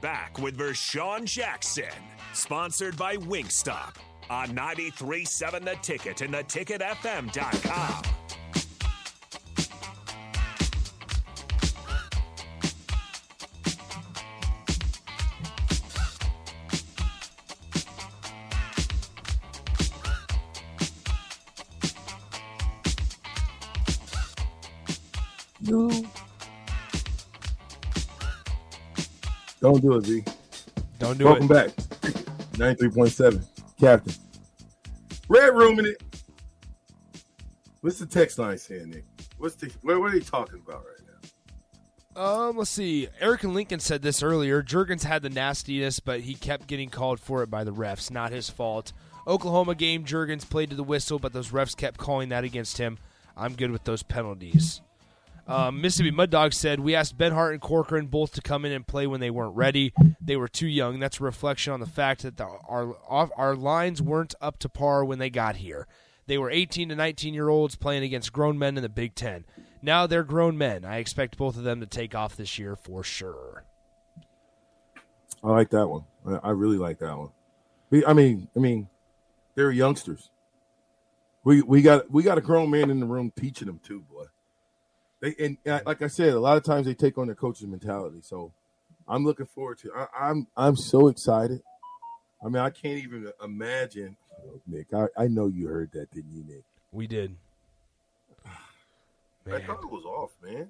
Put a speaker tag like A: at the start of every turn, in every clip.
A: back with Vershawn Jackson, sponsored by Wingstop on 93.7 The Ticket and theticketfm.com.
B: No. Don't do it, V.
C: Don't do
B: Welcome
C: it.
B: Welcome back. 93.7. Captain. Red room in it. What's the text line saying, Nick? What's the what, what are they talking about right now?
C: Um, let's see. Eric and Lincoln said this earlier. Jurgens had the nastiness, but he kept getting called for it by the refs. Not his fault. Oklahoma game, Jurgens played to the whistle, but those refs kept calling that against him. I'm good with those penalties. Um, Mississippi Mud Dog said we asked Benhart and Corcoran both to come in and play when they weren't ready. They were too young. That's a reflection on the fact that the, our our lines weren't up to par when they got here. They were 18 to 19 year olds playing against grown men in the Big Ten. Now they're grown men. I expect both of them to take off this year for sure.
B: I like that one. I, really like that one. I mean, I mean, they're youngsters. We we got we got a grown man in the room teaching them too, boy. They and uh, like I said, a lot of times they take on their coach's mentality. So I'm looking forward to. I, I'm I'm so excited. I mean, I can't even imagine. Nick, I, I know you heard that, didn't you, Nick?
C: We did.
B: I thought it was off, man.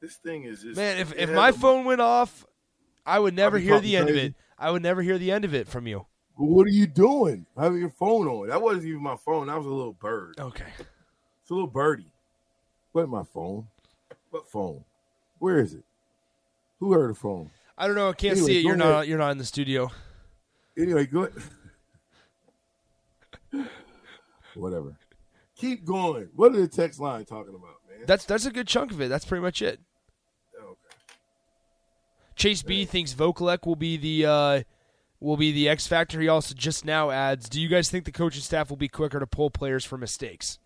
B: This thing is just
C: Man, if, if my
B: a-
C: phone went off, I would never hear the end of it. I would never hear the end of it from you.
B: What are you doing? Having your phone on? That wasn't even my phone. That was a little bird.
C: Okay.
B: It's a little birdie. What my phone? What phone? Where is it? Who heard the phone?
C: I don't know. I can't
B: Anyway,
C: see it. You're
B: ahead.
C: not. You're not in the studio.
B: Anyway, good. Whatever. Keep going. What are the text line talking about, man?
C: That's that's a good chunk of it. That's pretty much it.
B: okay.
C: Chase B thinks Vokolek will be the uh, will be the X factor. He also just now adds, "Do you guys think the coaching staff will be quicker to pull players for mistakes?"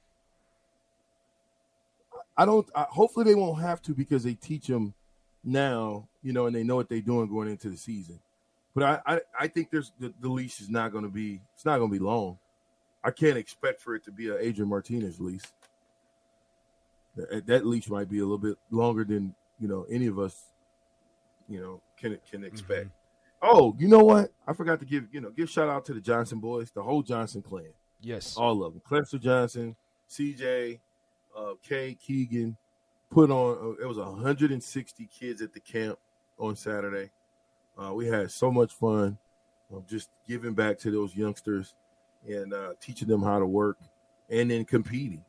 B: I don't. I, hopefully, they won't have to because they teach them now, you know, and they know what they're doing going into the season. But I, I, I think there's the, the leash is not going to be. It's not going to be long. I can't expect for it to be a Adrian Martinez leash. That, that leash might be a little bit longer than you know any of us, you know, can can expect. Mm-hmm. Oh, you know what? I forgot to give you know give shout out to the Johnson boys, the whole Johnson clan.
C: Yes.
B: all of them. Clemson Johnson, CJ, uh, Kay Keegan put on. Uh, it was 160 kids at the camp on Saturday. Uh, we had so much fun, um, just giving back to those youngsters and uh, teaching them how to work, and then competing.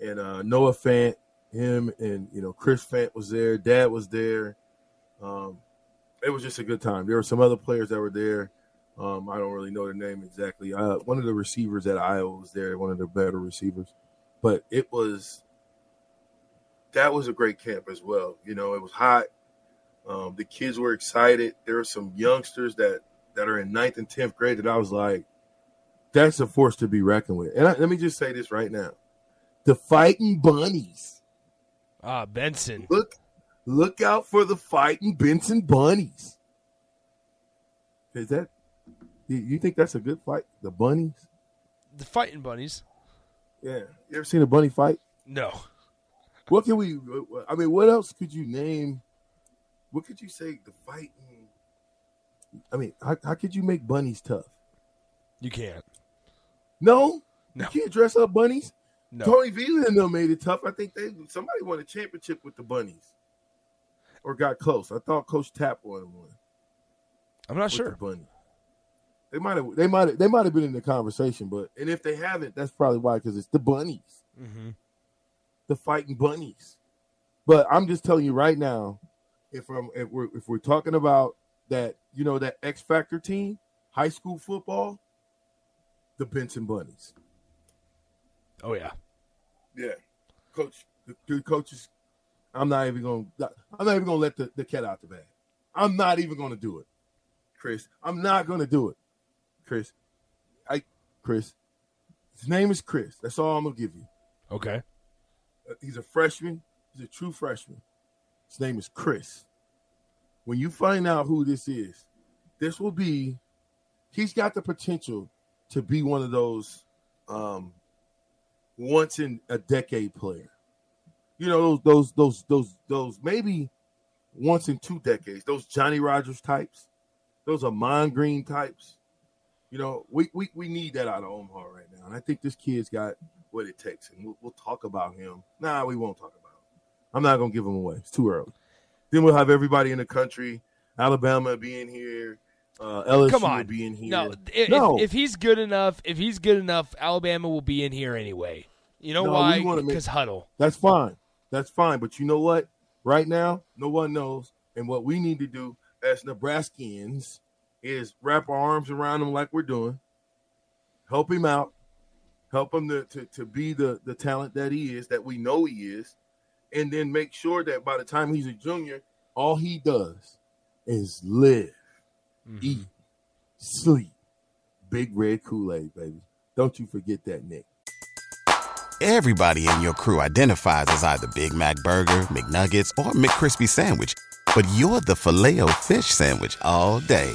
B: And uh, Noah Fant, him, and you know Chris Fant was there. Dad was there. Um, it was just a good time. There were some other players that were there. Um, I don't really know their name exactly. Uh, one of the receivers at Iowa was there, one of the better receivers. But it was that was a great camp as well. You know, it was hot. Um, the kids were excited. There were some youngsters that that are in ninth and tenth grade that I was like, that's a force to be reckoned with. And I, let me just say this right now: the fighting bunnies.
C: Ah, Benson.
B: Look, look out for the fighting Benson bunnies. Is that? You, you think that's a good fight? The bunnies?
C: The fighting bunnies.
B: Yeah. You ever seen a bunny fight?
C: No.
B: What can we? I mean, what else could you name? What could you say? The fighting. I mean, how, how could you make bunnies tough?
C: You can't.
B: No,
C: No.
B: you can't dress up bunnies.
C: No.
B: Tony Vila and them made it tough. I think they somebody won a championship with the bunnies, or got close. I thought Coach Tapp won one.
C: I'm not
B: with
C: sure.
B: bunny. They might have, they might have, they might have been in the conversation, but and if they haven't, that's probably why because it's the bunnies,
C: Mm-hmm.
B: the fighting bunnies. But I'm just telling you right now, if I'm if we're if we're talking about that, you know, that X Factor team, high school football, the Benson Bunnies.
C: Oh yeah.
B: Yeah, coach, the, the coaches. I'm not even going. to I'm not even going to let the, the cat out the bag. I'm not even going to do it, Chris. I'm not going to do it, Chris. I, Chris. His name is Chris. That's all I'm gonna give you.
C: Okay.
B: Uh, He's a freshman. He's a true freshman. His name is Chris. when you find out who this is, this will be. He's got the potential to be one of those um, once in a decade player. You know those those those those those maybe once in two decades. Those Johnny Rodgers types, those Ahman Green types. You know, we, we we need that out of Omaha right now, and I think this kid's got what it takes, and we'll, we'll talk about him. Nah, we won't talk about him. I'm not gonna give him away. It's too early. Then we'll have everybody in the country. Alabama being here. Uh, LSU
C: Come on,
B: being here.
C: No, if,
B: No.
C: If, if he's good enough, if he's good enough, Alabama will be in here anyway. You know
B: No,
C: why? Because huddle.
B: That's fine. That's fine. But you know what? Right now, no one knows. And what we need to do as Nebraskans is wrap our arms around him like we're doing, help him out, help him to, to, to be the, the talent that he is, that we know he is, and then make sure that by the time he's a junior, all he does is live, eat, mm-hmm. sleep. Big red Kool-Aid, baby. Don't you forget that, Nick.
D: Everybody in your crew identifies as either Big Mac Burger, McNuggets, or McCrispy Sandwich. But you're the filet fish Sandwich all day.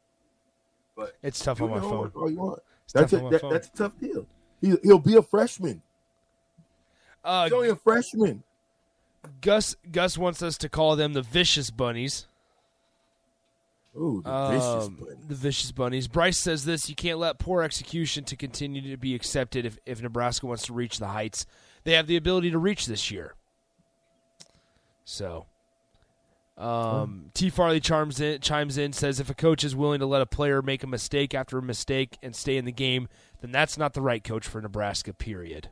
B: but
C: It's tough on my phone.
B: all you want.
C: It's
B: That's a, that, that's a tough deal. He, he'll be a freshman.
C: Uh,
B: He's only a freshman.
C: Gus Gus wants us to call them the vicious bunnies.
B: Ooh, the vicious
C: Um, the vicious bunnies. Bryce says this: you can't let poor execution to continue to be accepted if, if Nebraska wants to reach the heights they have the ability to reach this year. So, um, T. Farley chimes in, chimes in, says if a coach is willing to let a player make a mistake after a mistake and stay in the game, then that's not the right coach for Nebraska. Period.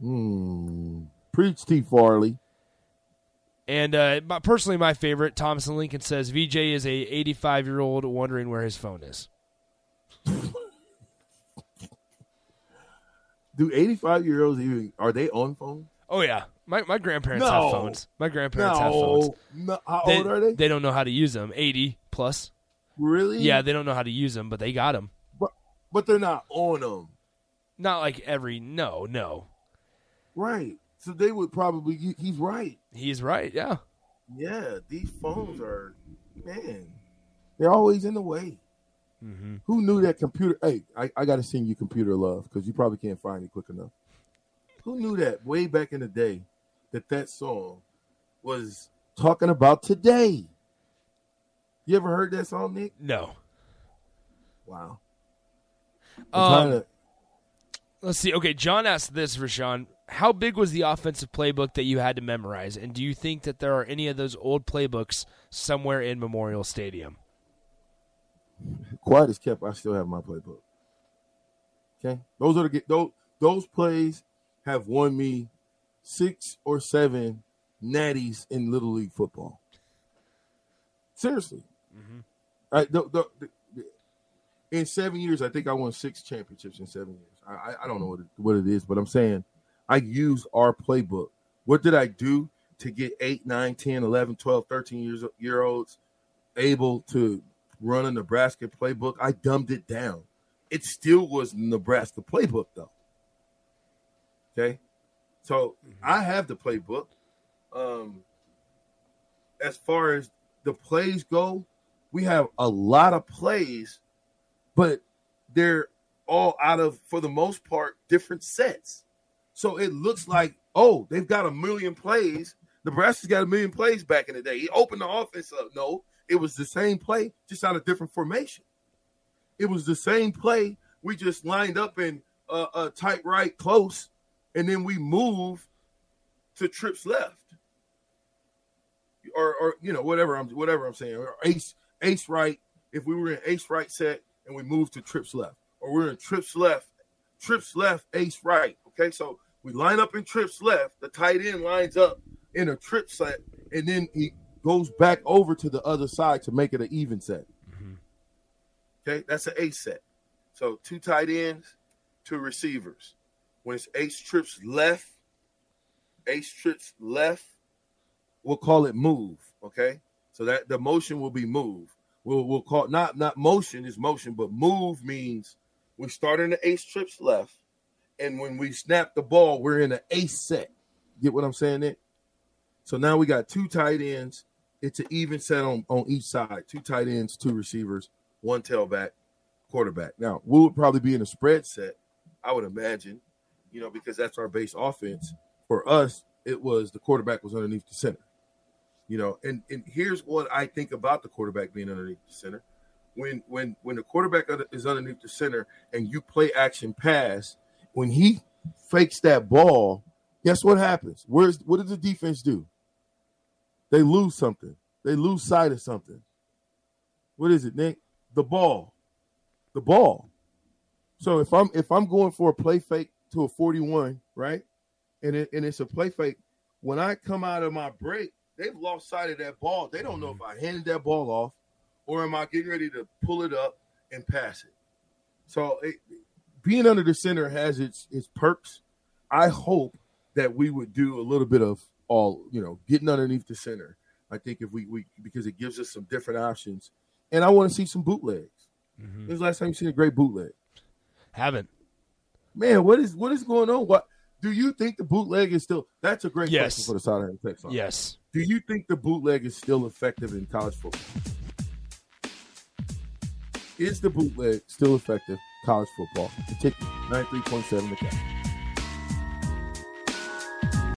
B: Hmm. Preach, T. Farley.
C: And uh, my, personally, my favorite, Thomas Lincoln says VJ is a 85 year old wondering where his phone is.
B: Do 85 year olds even are they on phone?
C: Oh yeah, my my grandparents
B: No.
C: have phones. My grandparents have phones.
B: No. no. How
C: They,
B: old are they?
C: they don't know how to use them. 80 plus.
B: Really?
C: Yeah, they don't know how to use them, but they got them.
B: But, but they're not on them.
C: Not like every no, no.
B: Right. So they would probably. He's right.
C: He's right. Yeah.
B: Yeah. These phones are, man, they're always in the way.
C: Mm-hmm.
B: Who knew that computer? Hey, I, I got to send you computer love because you probably can't find it quick enough. Who knew that way back in the day that that song was talking about today? You ever heard that song, Nick?
C: No.
B: Wow.
C: Um,
B: to-
C: Let's see. Okay, John asked this, Rashawn. How big was the offensive playbook that you had to memorize? And do you think that there are any of those old playbooks somewhere in Memorial Stadium?
B: quiet as kept. I still have my playbook. Okay, those are the those those plays have won me six or seven natties in little league football. Seriously, mm-hmm. I, the, the, the, in seven years, I think I won six championships in seven years. I, I, I don't know what it, what it is, but I'm saying I use our playbook. What did I do to get 8, 9, 10, 11, 12, 13 years year olds able to run a Nebraska playbook? I dumbed it down. It still was Nebraska playbook though. Okay. So I have the playbook. Um as far as the plays go, we have a lot of plays, but they're all out of, for the most part, different sets. So it looks like, oh, they've got a million plays. Nebraska's got a million plays back in the day. He opened the offense up. No, it was the same play, just out of different formation. It was the same play. We just lined up in a, a tight right close, and then we move to trips left. Or or you know whatever I'm whatever I'm saying. Or ace ace right if we were in ace right set and we move to trips left. Or we're in trips left trips left ace right okay? So we line up in trips left. The tight end lines up in a trip set and then he goes back over to the other side to make it an even set. Mm-hmm. Okay, that's an ace set. So two tight ends, two receivers. When it's ace trips left, ace trips left, we'll call it move. Okay, so that the motion will be move. We'll we'll call not not motion is motion, but move means we're starting the ace trips left, and when we snap the ball, we're in an ace set. Get what I'm saying? There. So now we got two tight ends. It's an even set on on each side. Two tight ends, two receivers, one tailback, quarterback. Now we would probably be in a spread set. I would imagine, you know, because that's our base offense. For us, it was the quarterback was underneath the center. You know, and and here's what I think about the quarterback being underneath the center. When when when the quarterback is underneath the center and you play action pass, when he fakes that ball, guess what happens? Where's what does the defense do? They lose something. They lose sight of something. What is it, Nick? The ball. The ball. So if I'm if I'm going for a play fake to a 41, right? And it, and it's a play fake, when I come out of my break, they've lost sight of that ball. They don't know if I handed that ball off or am I getting ready to pull it up and pass it. So it, being under the center has its its perks. I hope that we would do a little bit of all, you know, getting underneath the center. I think if we we because it gives us some different options, and I want to see some bootlegs. Mm-hmm. When's the last time you seen a great bootleg?
C: Haven't.
B: Man, what is what is going on? What do you think the bootleg is still? That's a great yes. question for the Southern Texas.
C: Yes.
B: Do you think the bootleg is still effective in college football? Is the bootleg still effective college football? Ticket, 93.7 the cap.